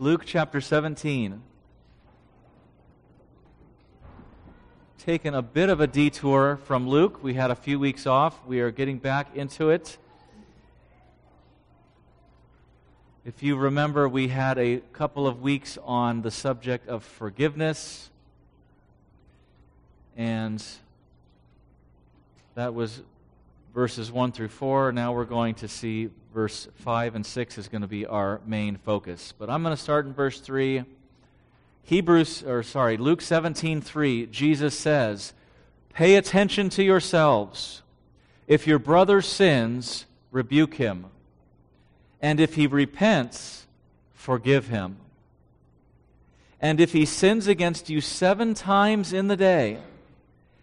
Luke chapter 17. Taken a bit of a detour from Luke. We had a few weeks off. We are getting back into it. If you remember, we had a couple of weeks on the subject of forgiveness. And that was verses 1 through 4. Now we're going to see verse 5 and 6 is going to be our main focus. But I'm going to start in verse 3. Hebrews or sorry, Luke 17:3, Jesus says, "Pay attention to yourselves. If your brother sins, rebuke him. And if he repents, forgive him. And if he sins against you 7 times in the day,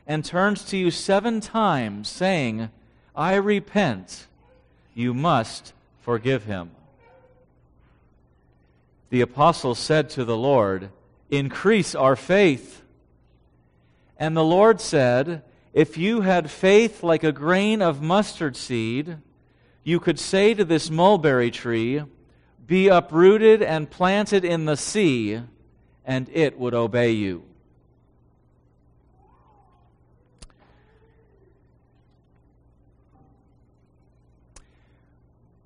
and turns to you 7 times saying, I repent, you must forgive him. The apostle said to the Lord, Increase our faith. And the Lord said, If you had faith like a grain of mustard seed, you could say to this mulberry tree, Be uprooted and planted in the sea, and it would obey you.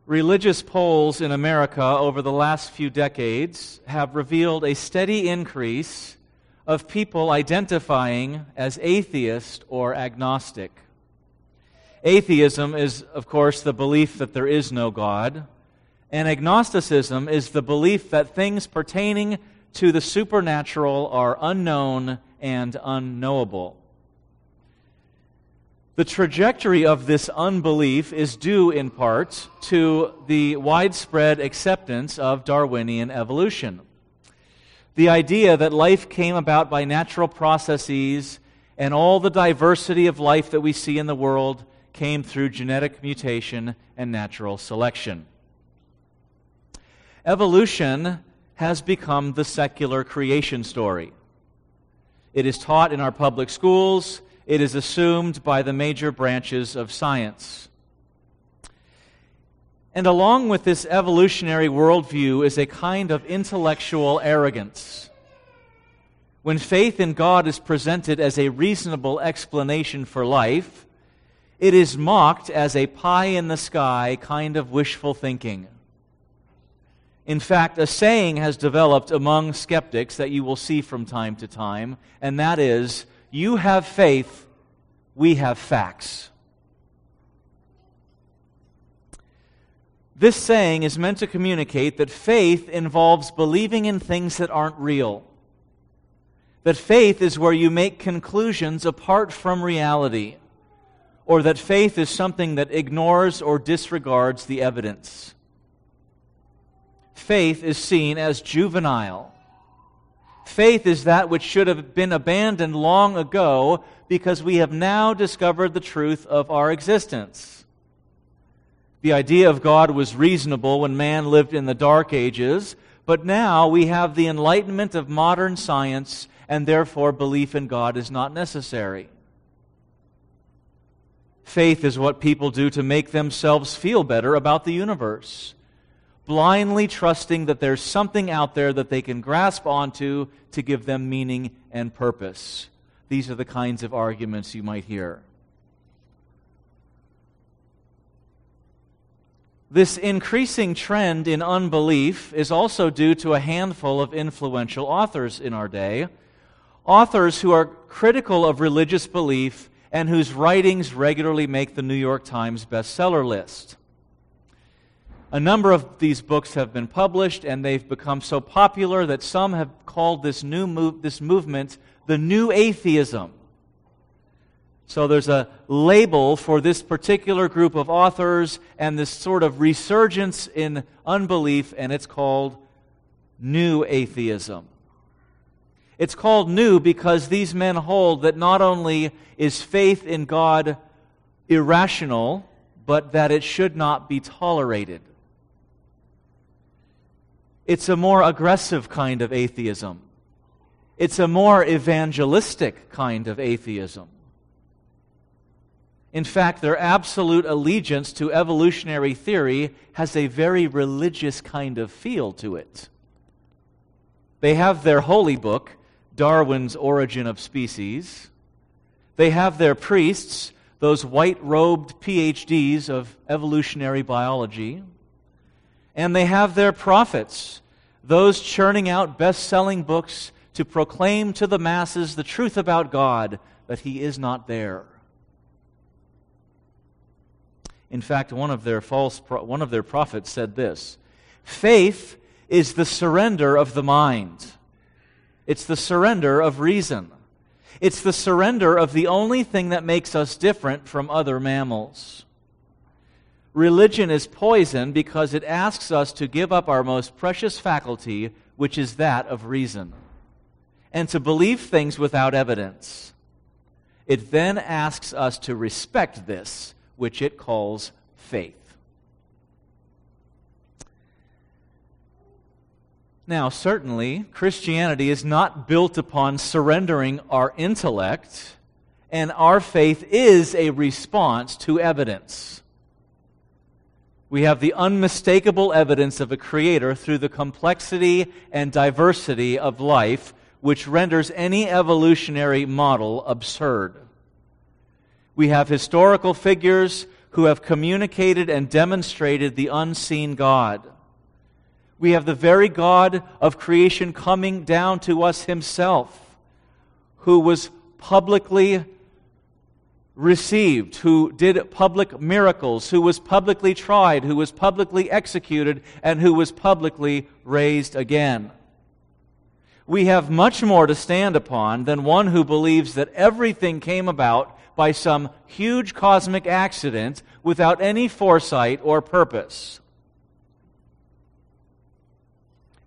Religious polls in America over the last few decades have revealed a steady increase of people identifying as atheist or agnostic. Atheism is, of course, the belief that there is no God, and agnosticism is the belief that things pertaining to the supernatural are unknown and unknowable. The trajectory of this unbelief is due in part to the widespread acceptance of Darwinian evolution. The idea that life came about by natural processes and all the diversity of life that we see in the world came through genetic mutation and natural selection. Evolution has become the secular creation story. It is taught in our public schools it is assumed by the major branches of science. And along with this evolutionary worldview is a kind of intellectual arrogance. When faith in God is presented as a reasonable explanation for life, it is mocked as a pie in the sky kind of wishful thinking. In fact, a saying has developed among skeptics that you will see from time to time, and that is you have faith, we have facts. This saying is meant to communicate that faith involves believing in things that aren't real. That faith is where you make conclusions apart from reality. Or that faith is something that ignores or disregards the evidence. Faith is seen as juvenile Faith is that which should have been abandoned long ago because we have now discovered the truth of our existence. The idea of God was reasonable when man lived in the dark ages, but now we have the enlightenment of modern science, and therefore belief in God is not necessary. Faith is what people do to make themselves feel better about the universe blindly trusting that there's something out there that they can grasp onto to give them meaning and purpose. These are the kinds of arguments you might hear. This increasing trend in unbelief is also due to a handful of influential authors in our day. Authors who are critical of religious belief and whose writings regularly make the New York Times bestseller list. A number of these books have been published, and they've become so popular that some have called this, new move, this movement the New Atheism. So there's a label for this particular group of authors and this sort of resurgence in unbelief, and it's called New Atheism. It's called new because these men hold that not only is faith in God irrational, but that it should not be tolerated. It's a more aggressive kind of atheism. It's a more evangelistic kind of atheism. In fact, their absolute allegiance to evolutionary theory has a very religious kind of feel to it. They have their holy book, Darwin's Origin of Species. They have their priests, those white robed PhDs of evolutionary biology. And they have their prophets, those churning out best selling books to proclaim to the masses the truth about God, that He is not there. In fact, one of their false one of their prophets said this: Faith is the surrender of the mind. It's the surrender of reason. It's the surrender of the only thing that makes us different from other mammals. Religion is poison because it asks us to give up our most precious faculty, which is that of reason, and to believe things without evidence. It then asks us to respect this, which it calls faith. Now, certainly, Christianity is not built upon surrendering our intellect, and our faith is a response to evidence. We have the unmistakable evidence of a creator through the complexity and diversity of life, which renders any evolutionary model absurd. We have historical figures who have communicated and demonstrated the unseen God we have the very God of creation coming down to us himself, who was publicly received, who did public miracles, who was publicly tried, who was publicly executed, and who was publicly raised again. We have much more to stand upon than one who believes that everything came about by some huge cosmic accident without any foresight or purpose.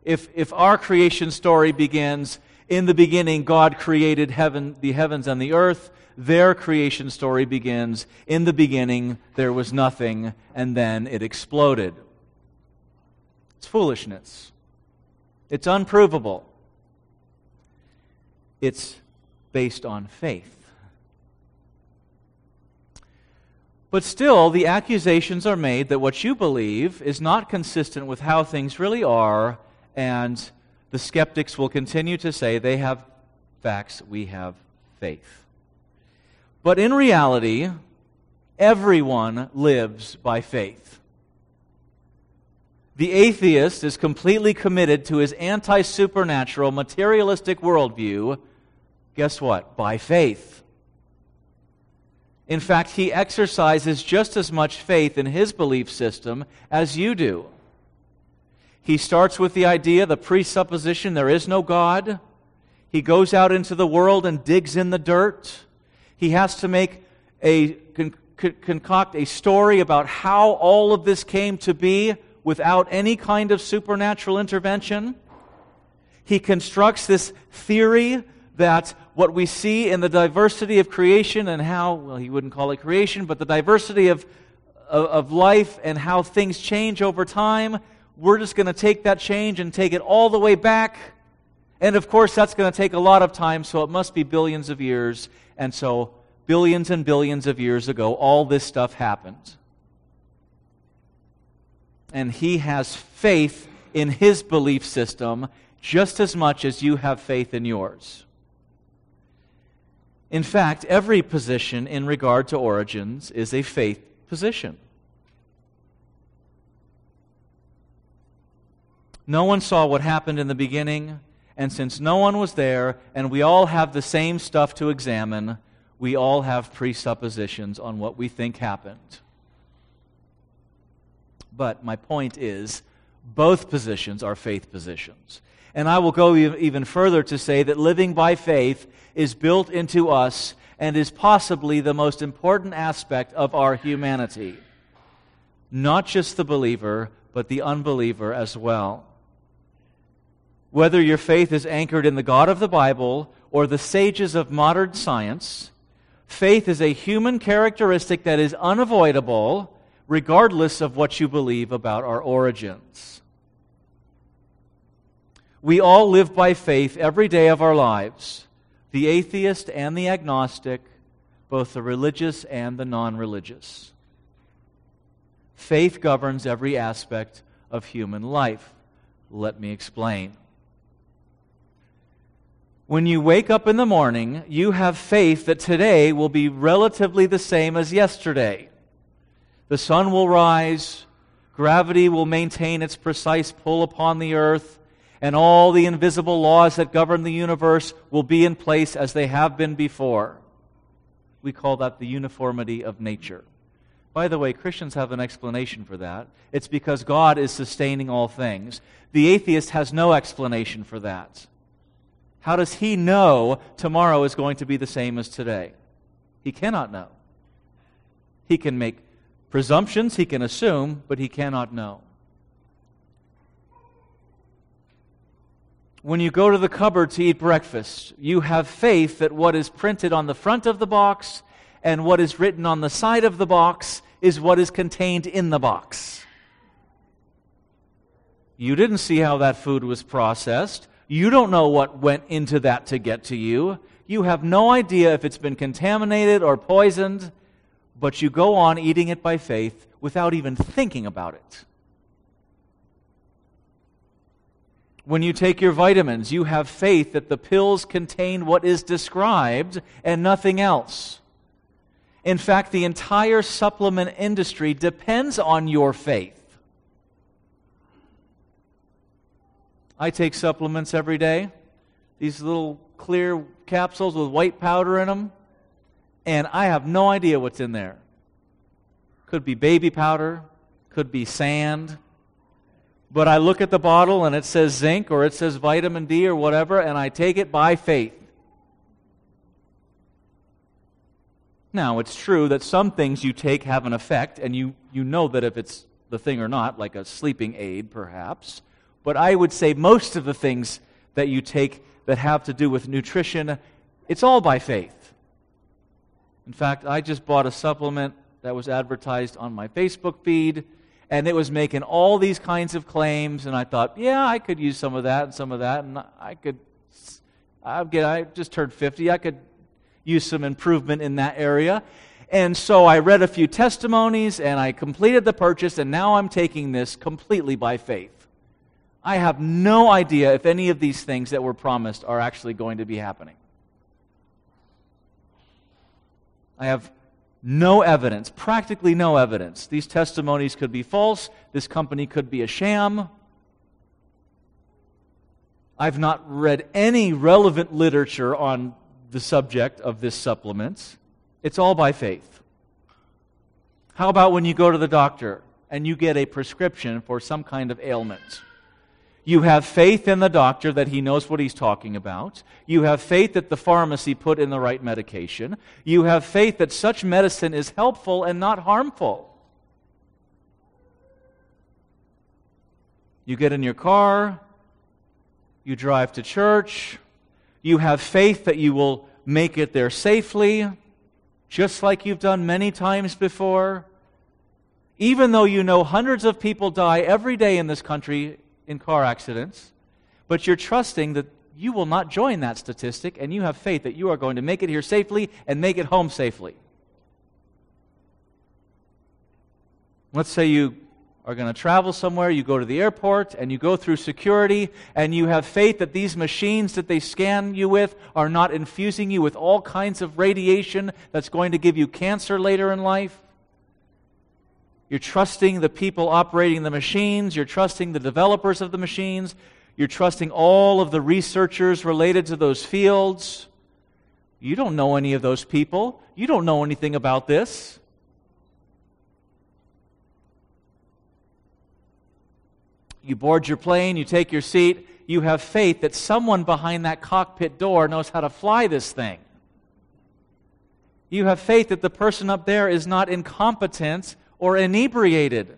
if, if our creation story begins, in the beginning, God created heaven, the heavens and the earth, their creation story begins, in the beginning, there was nothing, and then it exploded. It's foolishness. It's unprovable. It's based on faith. But still, the accusations are made that what you believe is not consistent with how things really are and the skeptics will continue to say they have facts, we have faith. But in reality, everyone lives by faith. The atheist is completely committed to his anti supernatural, materialistic worldview. Guess what? By faith. In fact, he exercises just as much faith in his belief system as you do. He starts with the idea, the presupposition, there is no God. He goes out into the world and digs in the dirt. He has to make a con- concoct a story about how all of this came to be without any kind of supernatural intervention. He constructs this theory that what we see in the diversity of creation and how, well, he wouldn't call it creation, but the diversity of, of, of life and how things change over time we're just going to take that change and take it all the way back. And of course, that's going to take a lot of time, so it must be billions of years. And so, billions and billions of years ago, all this stuff happened. And he has faith in his belief system just as much as you have faith in yours. In fact, every position in regard to origins is a faith position. No one saw what happened in the beginning, and since no one was there, and we all have the same stuff to examine, we all have presuppositions on what we think happened. But my point is, both positions are faith positions. And I will go even further to say that living by faith is built into us and is possibly the most important aspect of our humanity. Not just the believer, but the unbeliever as well whether your faith is anchored in the God of the Bible or the sages of modern science, faith is a human characteristic that is unavoidable regardless of what you believe about our origins. We all live by faith every day of our lives the atheist and the agnostic, both the religious and the non religious. Faith governs every aspect of human life. Let me explain. When you wake up in the morning, you have faith that today will be relatively the same as yesterday. The sun will rise, gravity will maintain its precise pull upon the earth, and all the invisible laws that govern the universe will be in place as they have been before. We call that the uniformity of nature. By the way, Christians have an explanation for that. It's because God is sustaining all things. The atheist has no explanation for that. How does he know tomorrow is going to be the same as today? He cannot know. He can make presumptions, he can assume, but he cannot know. When you go to the cupboard to eat breakfast, you have faith that what is printed on the front of the box and what is written on the side of the box is what is contained in the box. You didn't see how that food was processed. You don't know what went into that to get to you. You have no idea if it's been contaminated or poisoned, but you go on eating it by faith without even thinking about it. When you take your vitamins, you have faith that the pills contain what is described and nothing else. In fact, the entire supplement industry depends on your faith. I take supplements every day. These little clear capsules with white powder in them. And I have no idea what's in there. Could be baby powder, could be sand. But I look at the bottle and it says zinc or it says vitamin D or whatever, and I take it by faith. Now, it's true that some things you take have an effect, and you, you know that if it's the thing or not, like a sleeping aid, perhaps. But I would say most of the things that you take that have to do with nutrition, it's all by faith. In fact, I just bought a supplement that was advertised on my Facebook feed, and it was making all these kinds of claims, and I thought, yeah, I could use some of that and some of that, and I could, I get, I just turned 50, I could use some improvement in that area. And so I read a few testimonies, and I completed the purchase, and now I'm taking this completely by faith. I have no idea if any of these things that were promised are actually going to be happening. I have no evidence, practically no evidence. These testimonies could be false. This company could be a sham. I've not read any relevant literature on the subject of this supplement. It's all by faith. How about when you go to the doctor and you get a prescription for some kind of ailment? You have faith in the doctor that he knows what he's talking about. You have faith that the pharmacy put in the right medication. You have faith that such medicine is helpful and not harmful. You get in your car, you drive to church, you have faith that you will make it there safely, just like you've done many times before. Even though you know hundreds of people die every day in this country in car accidents, but you're trusting that you will not join that statistic and you have faith that you are going to make it here safely and make it home safely. Let's say you are going to travel somewhere, you go to the airport and you go through security and you have faith that these machines that they scan you with are not infusing you with all kinds of radiation that's going to give you cancer later in life. You're trusting the people operating the machines. You're trusting the developers of the machines. You're trusting all of the researchers related to those fields. You don't know any of those people. You don't know anything about this. You board your plane, you take your seat, you have faith that someone behind that cockpit door knows how to fly this thing. You have faith that the person up there is not incompetent or inebriated.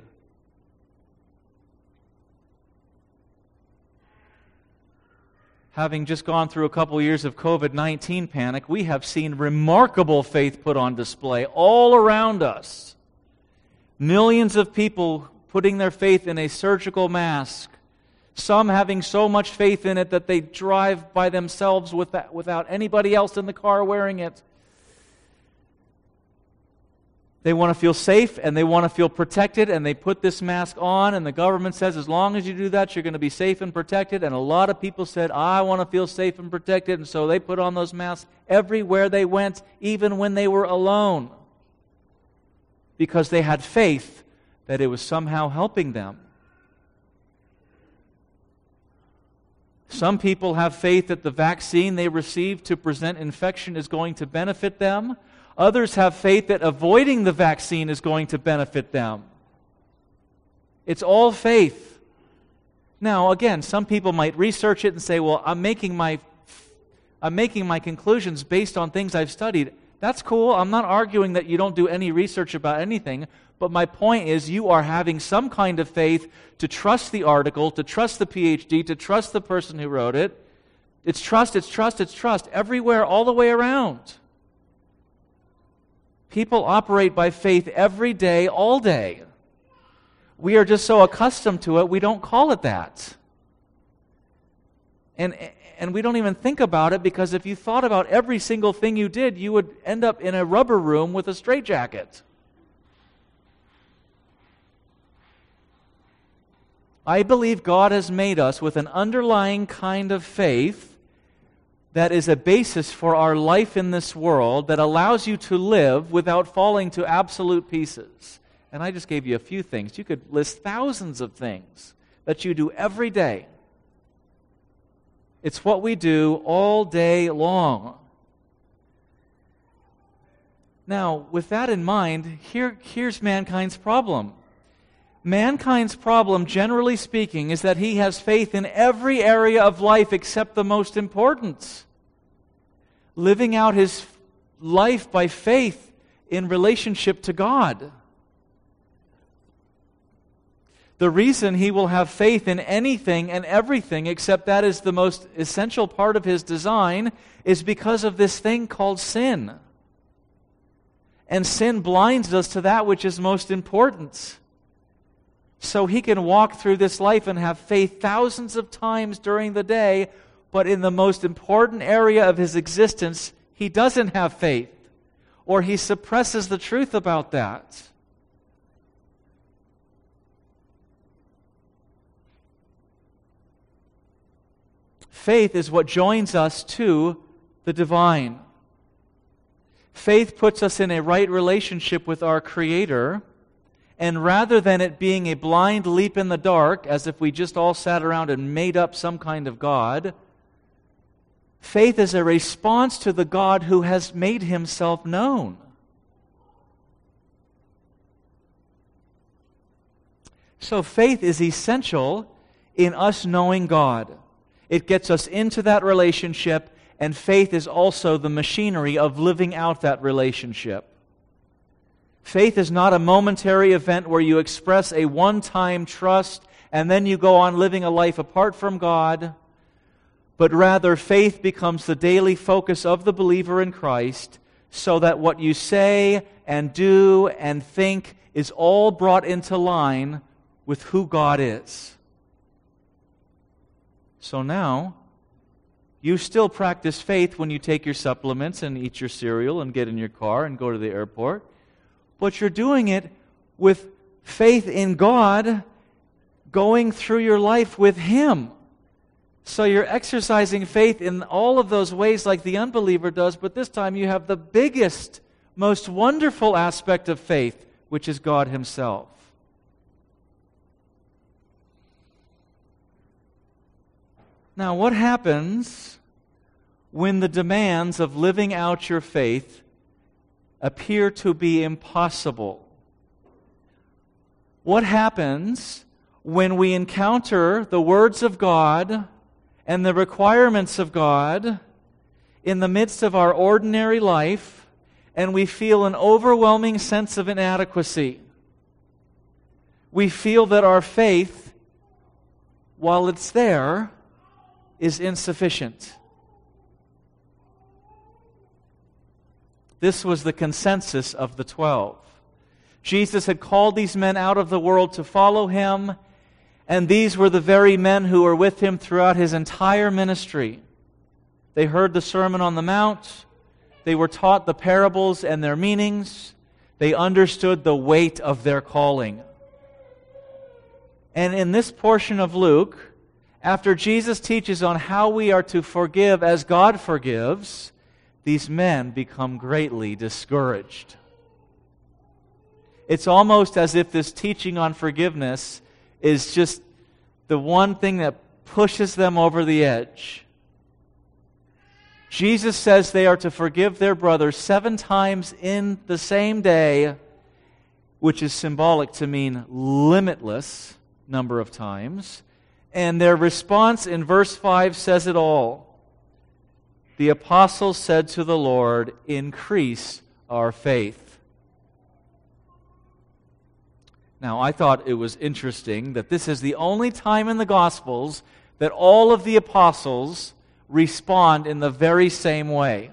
Having just gone through a couple years of COVID 19 panic, we have seen remarkable faith put on display all around us. Millions of people putting their faith in a surgical mask, some having so much faith in it that they drive by themselves without, without anybody else in the car wearing it. They want to feel safe and they want to feel protected, and they put this mask on, and the government says, as long as you do that, you're going to be safe and protected. And a lot of people said, I want to feel safe and protected, and so they put on those masks everywhere they went, even when they were alone, because they had faith that it was somehow helping them. Some people have faith that the vaccine they received to prevent infection is going to benefit them. Others have faith that avoiding the vaccine is going to benefit them. It's all faith. Now, again, some people might research it and say, well, I'm making my, I'm making my conclusions based on things I've studied. That's cool. I'm not arguing that you don't do any research about anything. But my point is, you are having some kind of faith to trust the article, to trust the PhD, to trust the person who wrote it. It's trust, it's trust, it's trust, everywhere, all the way around. People operate by faith every day, all day. We are just so accustomed to it, we don't call it that. And, and we don't even think about it because if you thought about every single thing you did, you would end up in a rubber room with a straitjacket. I believe God has made us with an underlying kind of faith that is a basis for our life in this world that allows you to live without falling to absolute pieces. And I just gave you a few things. You could list thousands of things that you do every day. It's what we do all day long. Now, with that in mind, here, here's mankind's problem mankind's problem, generally speaking, is that he has faith in every area of life except the most important. Living out his life by faith in relationship to God. The reason he will have faith in anything and everything, except that is the most essential part of his design, is because of this thing called sin. And sin blinds us to that which is most important so he can walk through this life and have faith thousands of times during the day, but in the most important area of his existence, he doesn't have faith, or he suppresses the truth about that. Faith is what joins us to the divine. Faith puts us in a right relationship with our Creator and rather than it being a blind leap in the dark, as if we just all sat around and made up some kind of God, faith is a response to the God who has made himself known. So faith is essential in us knowing God. It gets us into that relationship, and faith is also the machinery of living out that relationship. Faith is not a momentary event where you express a one time trust and then you go on living a life apart from God, but rather faith becomes the daily focus of the believer in Christ so that what you say and do and think is all brought into line with who God is. So now, you still practice faith when you take your supplements and eat your cereal and get in your car and go to the airport but you're doing it with faith in God going through your life with Him. So you're exercising faith in all of those ways like the unbeliever does, but this time you have the biggest, most wonderful aspect of faith, which is God Himself. Now, what happens when the demands of living out your faith appear to be impossible. What happens when we encounter the words of God and the requirements of God in the midst of our ordinary life and we feel an overwhelming sense of inadequacy? We feel that our faith, while it's there, is insufficient. This was the consensus of the twelve. Jesus had called these men out of the world to follow him, and these were the very men who were with him throughout his entire ministry. They heard the Sermon on the Mount, they were taught the parables and their meanings, They understood the weight of their calling. And in this portion of Luke, after Jesus teaches on how we are to forgive as God forgives, these men become greatly discouraged. It's almost as if this teaching on forgiveness is just the one thing that pushes them over the edge. Jesus says they are to forgive their brother seven times in the same day, which is symbolic to mean limitless number of times. And their response in verse 5 says it all. The apostles said to the Lord, Increase our faith. Now, I thought it was interesting that this is the only time in the Gospels that all of the apostles respond in the very same way.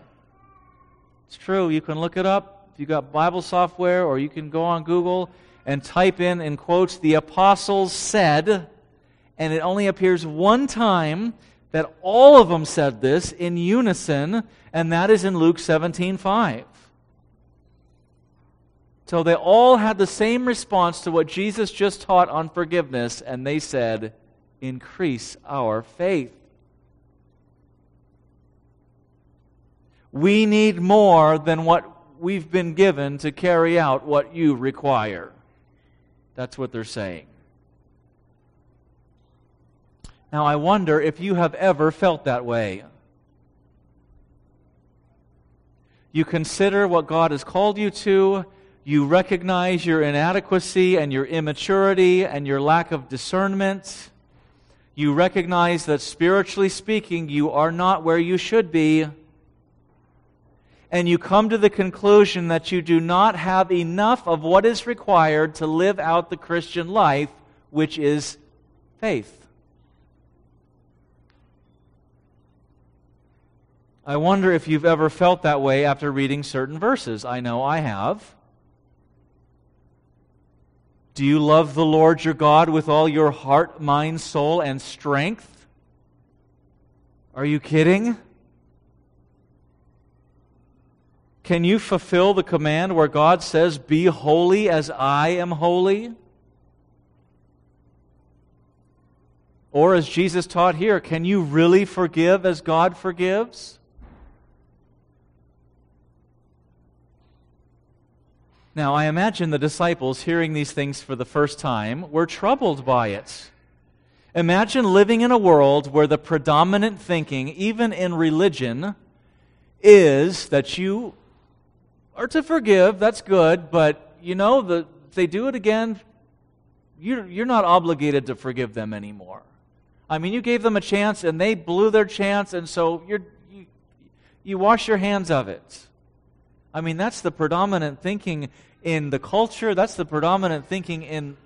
It's true, you can look it up if you've got Bible software, or you can go on Google and type in, in quotes, the apostles said, and it only appears one time that all of them said this in unison, and that is in Luke 17 5. So they all had the same response to what Jesus just taught on forgiveness, and they said, Increase our faith. We need more than what we've been given to carry out what you require. That's what they're saying. Now, I wonder if you have ever felt that way. You consider what God has called you to, you recognize your inadequacy and your immaturity and your lack of discernment. You recognize that spiritually speaking, you are not where you should be. And you come to the conclusion that you do not have enough of what is required to live out the Christian life, which is faith. I wonder if you've ever felt that way after reading certain verses. I know I have. Do you love the Lord your God with all your heart, mind, soul, and strength? Are you kidding? Can you fulfill the command where God says, Be holy as I am holy? Or, as Jesus taught here, can you really forgive as God forgives? Now, I imagine the disciples hearing these things for the first time were troubled by it. Imagine living in a world where the predominant thinking, even in religion, is that you are to forgive, that's good, but you know, the, if they do it again, you're, you're not obligated to forgive them anymore. I mean, you gave them a chance and they blew their chance, and so you, you wash your hands of it. I mean, that's the predominant thinking in the culture, that's the predominant thinking in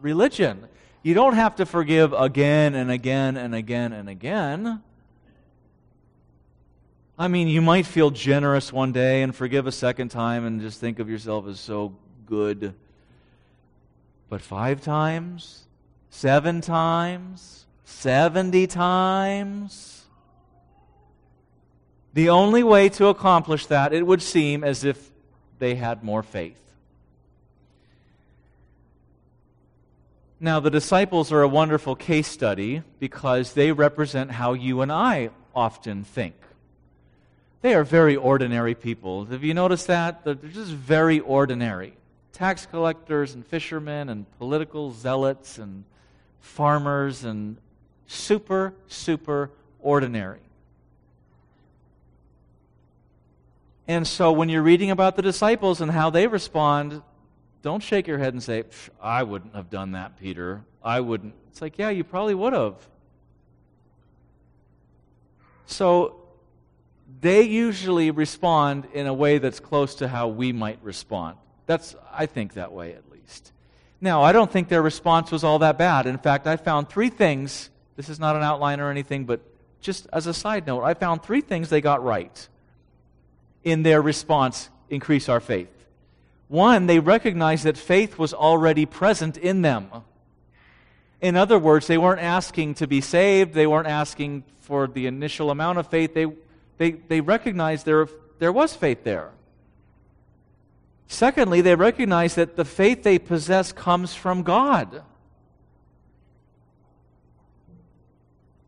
religion. You don't have to forgive again and again and again and again. I mean, you might feel generous one day and forgive a second time and just think of yourself as so good. But five times? Seven times? Seventy times? The only way to accomplish that, it would seem as if they had more faith. Now, the disciples are a wonderful case study because they represent how you and I often think. They are very ordinary people. Have you noticed that? They're just very ordinary. Tax collectors and fishermen and political zealots and farmers and super, super ordinary. And so when you're reading about the disciples and how they respond, don't shake your head and say, I wouldn't have done that, Peter. I wouldn't. It's like, yeah, you probably would have. So they usually respond in a way that's close to how we might respond. That's, I think, that way at least. Now, I don't think their response was all that bad. In fact, I found three things. This is not an outline or anything, but just as a side note, I found three things they got right in their response increase our faith. One, they recognized that faith was already present in them. In other words, they weren't asking to be saved, they weren't asking for the initial amount of faith. They, they, they recognized there, there was faith there. Secondly, they recognize that the faith they possess comes from God.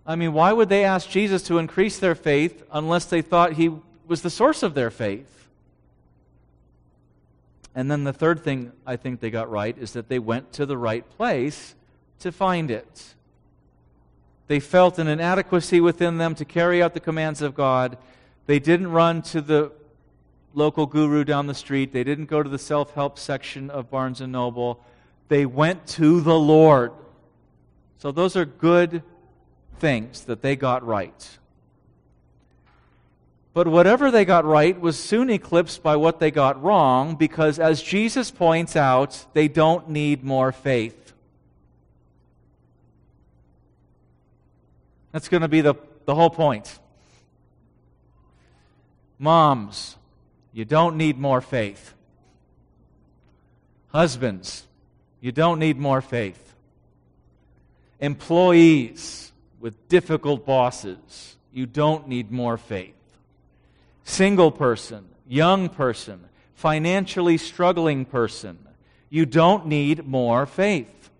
I mean, why would they ask Jesus to increase their faith unless they thought he was the source of their faith? And then the third thing I think they got right is that they went to the right place to find it. They felt an inadequacy within them to carry out the commands of God. They didn't run to the local guru down the street. They didn't go to the self help section of Barnes and Noble. They went to the Lord. So those are good things that they got right. But whatever they got right was soon eclipsed by what they got wrong because, as Jesus points out, they don't need more faith. That's going to be the, the whole point. Moms, you don't need more faith. Husbands, you don't need more faith. Employees with difficult bosses, you don't need more faith. Single person, young person, financially struggling person, you don't need more faith.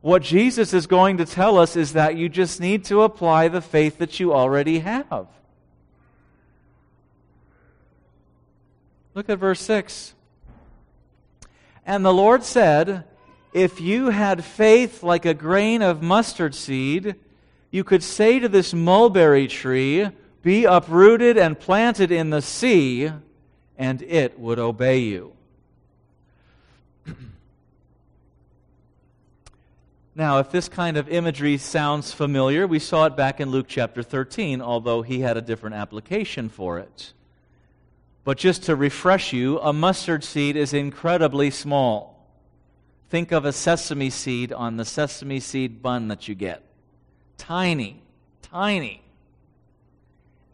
What Jesus is going to tell us is that you just need to apply the faith that you already have. Look at verse 6. And the Lord said, If you had faith like a grain of mustard seed, you could say to this mulberry tree, Be uprooted and planted in the sea, and it would obey you. Now, if this kind of imagery sounds familiar, we saw it back in Luke chapter 13, although he had a different application for it. But just to refresh you, a mustard seed is incredibly small. Think of a sesame seed on the sesame seed bun that you get. Tiny, tiny.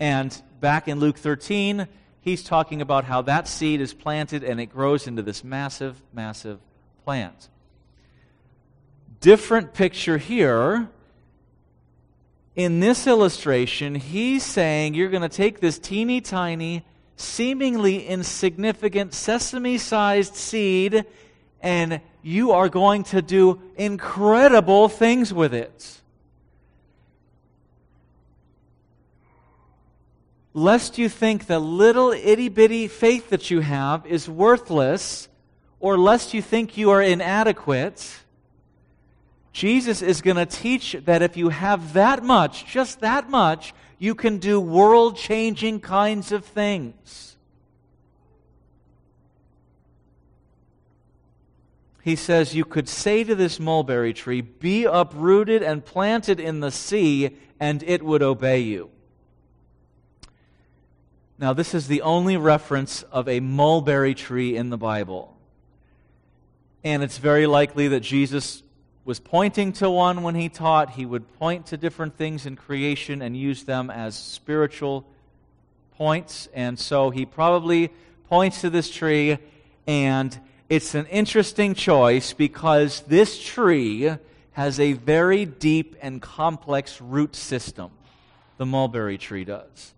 And back in Luke 13, he's talking about how that seed is planted and it grows into this massive, massive plant. Different picture here. In this illustration, he's saying you're going to take this teeny tiny seemingly insignificant sesame sized seed, and you are going to do incredible things with it. Lest you think the little itty bitty faith that you have is worthless, or lest you think you are inadequate, Jesus is going to teach that if you have that much, just that much, you can do world changing kinds of things. He says, You could say to this mulberry tree, Be uprooted and planted in the sea, and it would obey you. Now, this is the only reference of a mulberry tree in the Bible. And it's very likely that Jesus was pointing to one when he taught, he would point to different things in creation and use them as spiritual points. And so he probably points to this tree, and it's an interesting choice because this tree has a very deep and complex root system. The mulberry tree does.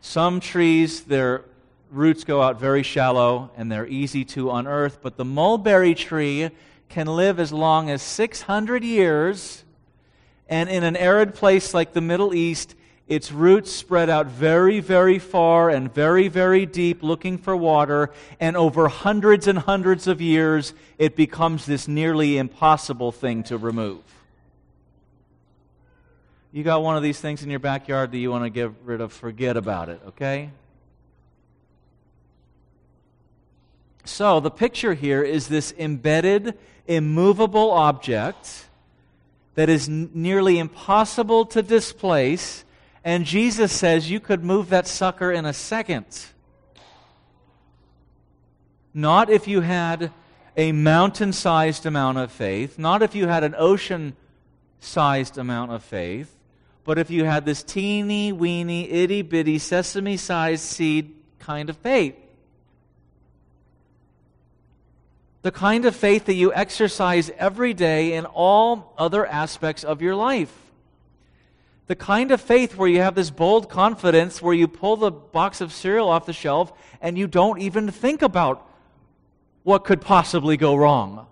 Some trees, their roots go out very shallow and they're easy to unearth, but the mulberry tree can live as long as 600 years, and in an arid place like the Middle East, its roots spread out very, very far and very, very deep looking for water, and over hundreds and hundreds of years, it becomes this nearly impossible thing to remove. You got one of these things in your backyard that you want to get rid of, forget about it, okay? So, the picture here is this embedded immovable object that is n- nearly impossible to displace. And Jesus says you could move that sucker in a second. Not if you had a mountain sized amount of faith, not if you had an ocean sized amount of faith, but if you had this teeny weeny, itty bitty, sesame sized seed kind of faith. the kind of faith that you exercise every day in all other aspects of your life. The kind of faith where you have this bold confidence where you pull the box of cereal off the shelf and you don't even think about what could possibly go wrong.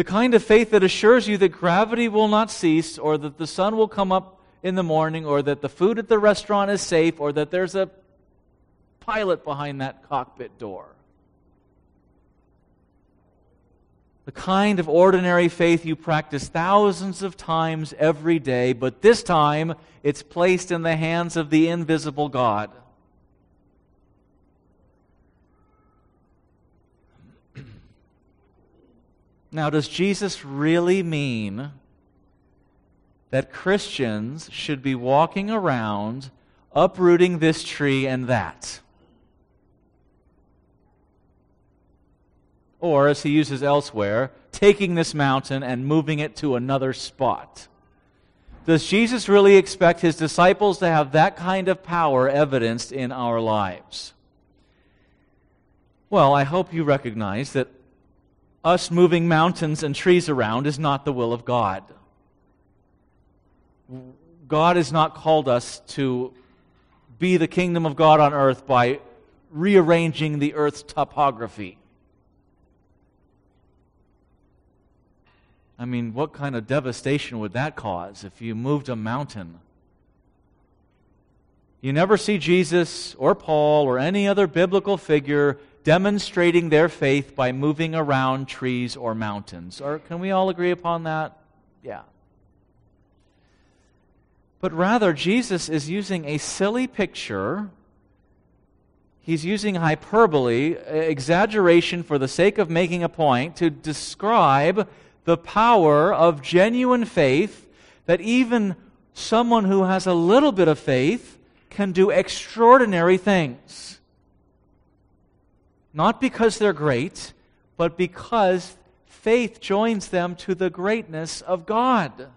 The kind of faith that assures you that gravity will not cease, or that the sun will come up in the morning, or that the food at the restaurant is safe, or that there's a pilot behind that cockpit door. The kind of ordinary faith you practice thousands of times every day, but this time it's placed in the hands of the invisible God. Now, does Jesus really mean that Christians should be walking around uprooting this tree and that? Or, as he uses elsewhere, taking this mountain and moving it to another spot. Does Jesus really expect his disciples to have that kind of power evidenced in our lives? Well, I hope you recognize that us moving mountains and trees around is not the will of God. God has not called us to be the kingdom of God on earth by rearranging the earth's topography. I mean, what kind of devastation would that cause if you moved a mountain? You never see Jesus or Paul or any other biblical figure demonstrating their faith by moving around trees or mountains. Or can we all agree upon that? Yeah. But rather, Jesus is using a silly picture. He's using hyperbole, exaggeration for the sake of making a point, to describe the power of genuine faith that even someone who has a little bit of faith can do extraordinary things. Not because they're great, but because faith joins them to the greatness of God.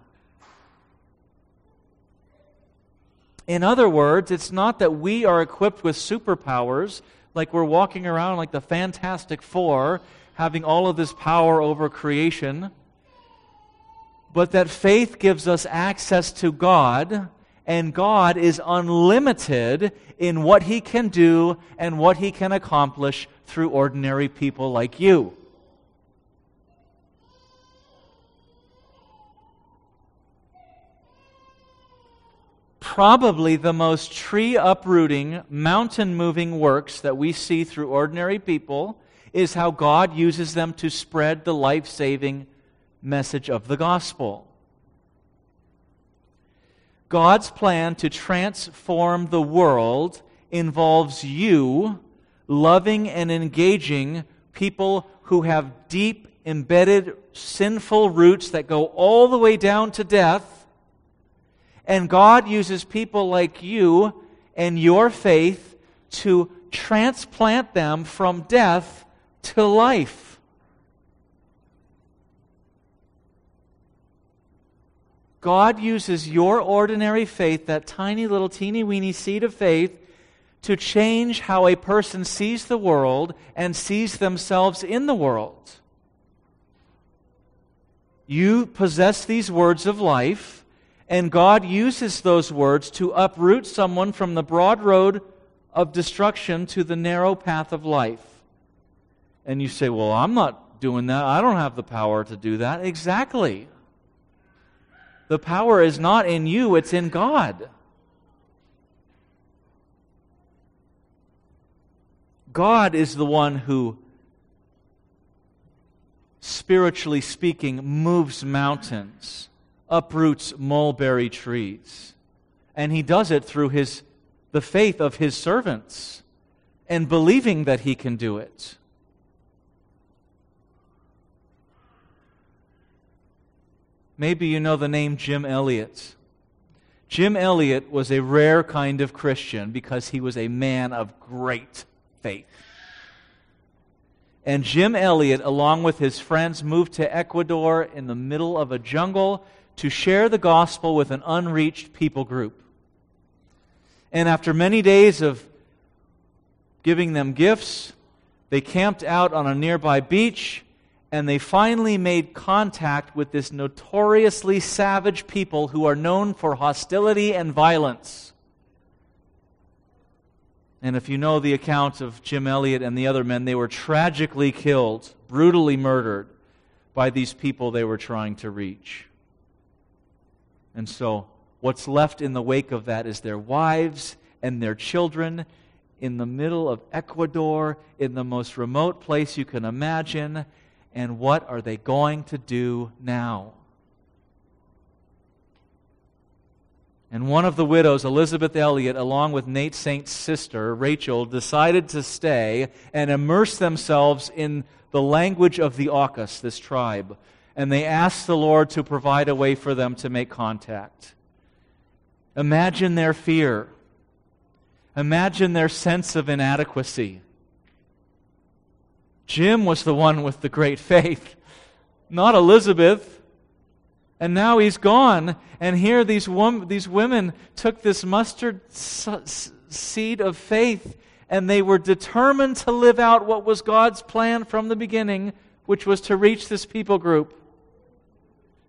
In other words, it's not that we are equipped with superpowers, like we're walking around like the Fantastic Four, having all of this power over creation, but that faith gives us access to God and God is unlimited in what He can do and what He can accomplish through ordinary people like you. Probably the most tree uprooting, mountain moving works that we see through ordinary people is how God uses them to spread the life saving message of the gospel. God's plan to transform the world involves you loving and engaging people who have deep, embedded, sinful roots that go all the way down to death. And God uses people like you and your faith to transplant them from death to life. God uses your ordinary faith, that tiny little teeny weeny seed of faith, to change how a person sees the world and sees themselves in the world. You possess these words of life, and God uses those words to uproot someone from the broad road of destruction to the narrow path of life. And you say, Well, I'm not doing that. I don't have the power to do that. Exactly. The power is not in you, it's in God. God is the one who, spiritually speaking, moves mountains, uproots mulberry trees. And he does it through his, the faith of his servants and believing that he can do it. Maybe you know the name Jim Elliot. Jim Elliot was a rare kind of Christian because he was a man of great faith. And Jim Elliot, along with his friends, moved to Ecuador in the middle of a jungle to share the gospel with an unreached people group. And after many days of giving them gifts, they camped out on a nearby beach and they finally made contact with this notoriously savage people who are known for hostility and violence. And if you know the account of Jim Elliot and the other men, they were tragically killed, brutally murdered by these people they were trying to reach. And so, what's left in the wake of that is their wives and their children in the middle of Ecuador, in the most remote place you can imagine and what are they going to do now? And one of the widows, Elisabeth Elliot, along with Nate Saint's sister, Rachel, decided to stay and immerse themselves in the language of the Aucas, this tribe. And they asked the Lord to provide a way for them to make contact. Imagine their fear. Imagine their sense of inadequacy. Jim was the one with the great faith, not Elizabeth. And now he's gone. And here these, wom- these women took this mustard s- seed of faith and they were determined to live out what was God's plan from the beginning, which was to reach this people group.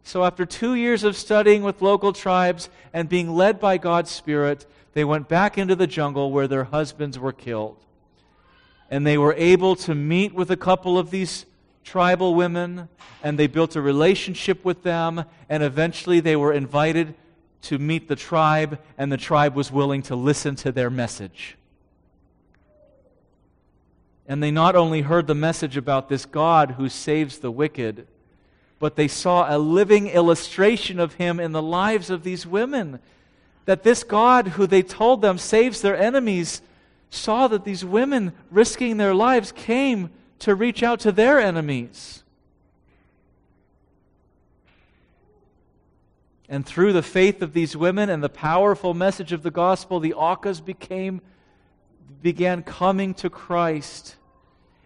So, after two years of studying with local tribes and being led by God's Spirit, they went back into the jungle where their husbands were killed and they were able to meet with a couple of these tribal women, and they built a relationship with them, and eventually they were invited to meet the tribe, and the tribe was willing to listen to their message. And they not only heard the message about this God who saves the wicked, but they saw a living illustration of him in the lives of these women. That this God who they told them saves their enemies saw that these women risking their lives came to reach out to their enemies. And through the faith of these women and the powerful message of the gospel, the Aucas became began coming to Christ.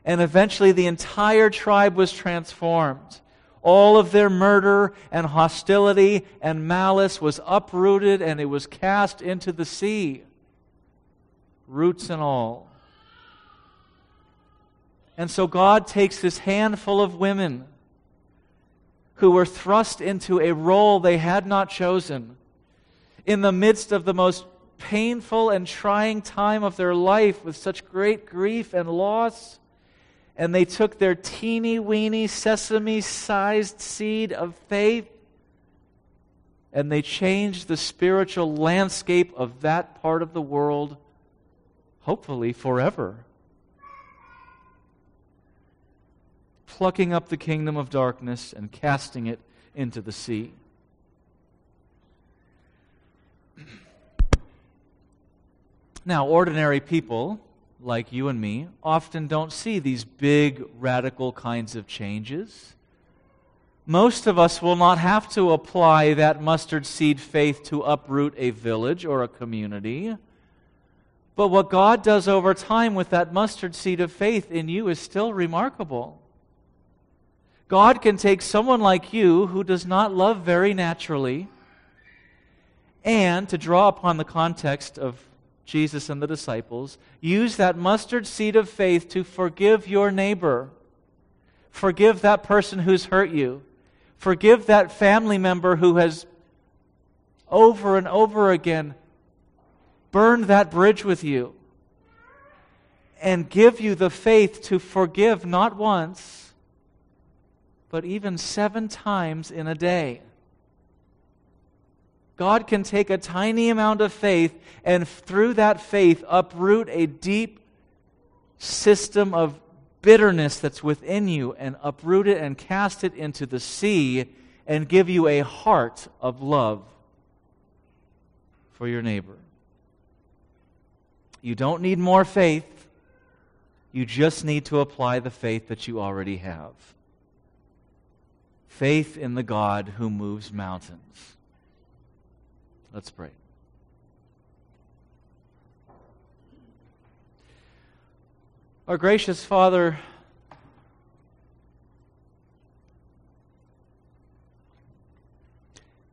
And eventually the entire tribe was transformed. All of their murder and hostility and malice was uprooted and it was cast into the sea roots and all. And so God takes this handful of women who were thrust into a role they had not chosen in the midst of the most painful and trying time of their life with such great grief and loss. And they took their teeny weeny sesame sized seed of faith and they changed the spiritual landscape of that part of the world hopefully forever. Plucking up the kingdom of darkness and casting it into the sea. Now, ordinary people, like you and me, often don't see these big, radical kinds of changes. Most of us will not have to apply that mustard seed faith to uproot a village or a community. But what God does over time with that mustard seed of faith in you is still remarkable. God can take someone like you who does not love very naturally and, to draw upon the context of Jesus and the disciples, use that mustard seed of faith to forgive your neighbor. Forgive that person who's hurt you. Forgive that family member who has over and over again burned that bridge with you and give you the faith to forgive not once, but even seven times in a day. God can take a tiny amount of faith and through that faith uproot a deep system of bitterness that's within you and uproot it and cast it into the sea and give you a heart of love for your neighbor. You don't need more faith. You just need to apply the faith that you already have. Faith in the God who moves mountains. Let's pray. Our gracious Father,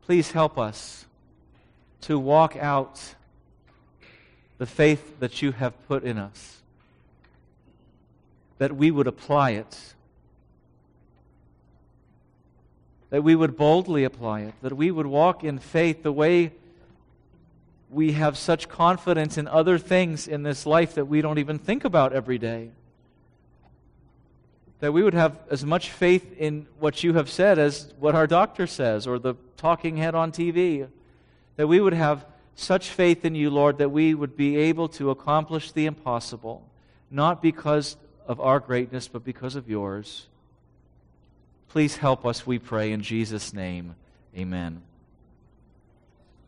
please help us to walk out the faith that you have put in us, that we would apply it that we would boldly apply it, that we would walk in faith the way we have such confidence in other things in this life that we don't even think about every day. That we would have as much faith in what you have said as what our doctor says or the talking head on TV. That we would have such faith in you, Lord, that we would be able to accomplish the impossible, not because of our greatness, but because of yours. Please help us, we pray, in Jesus' name. Amen.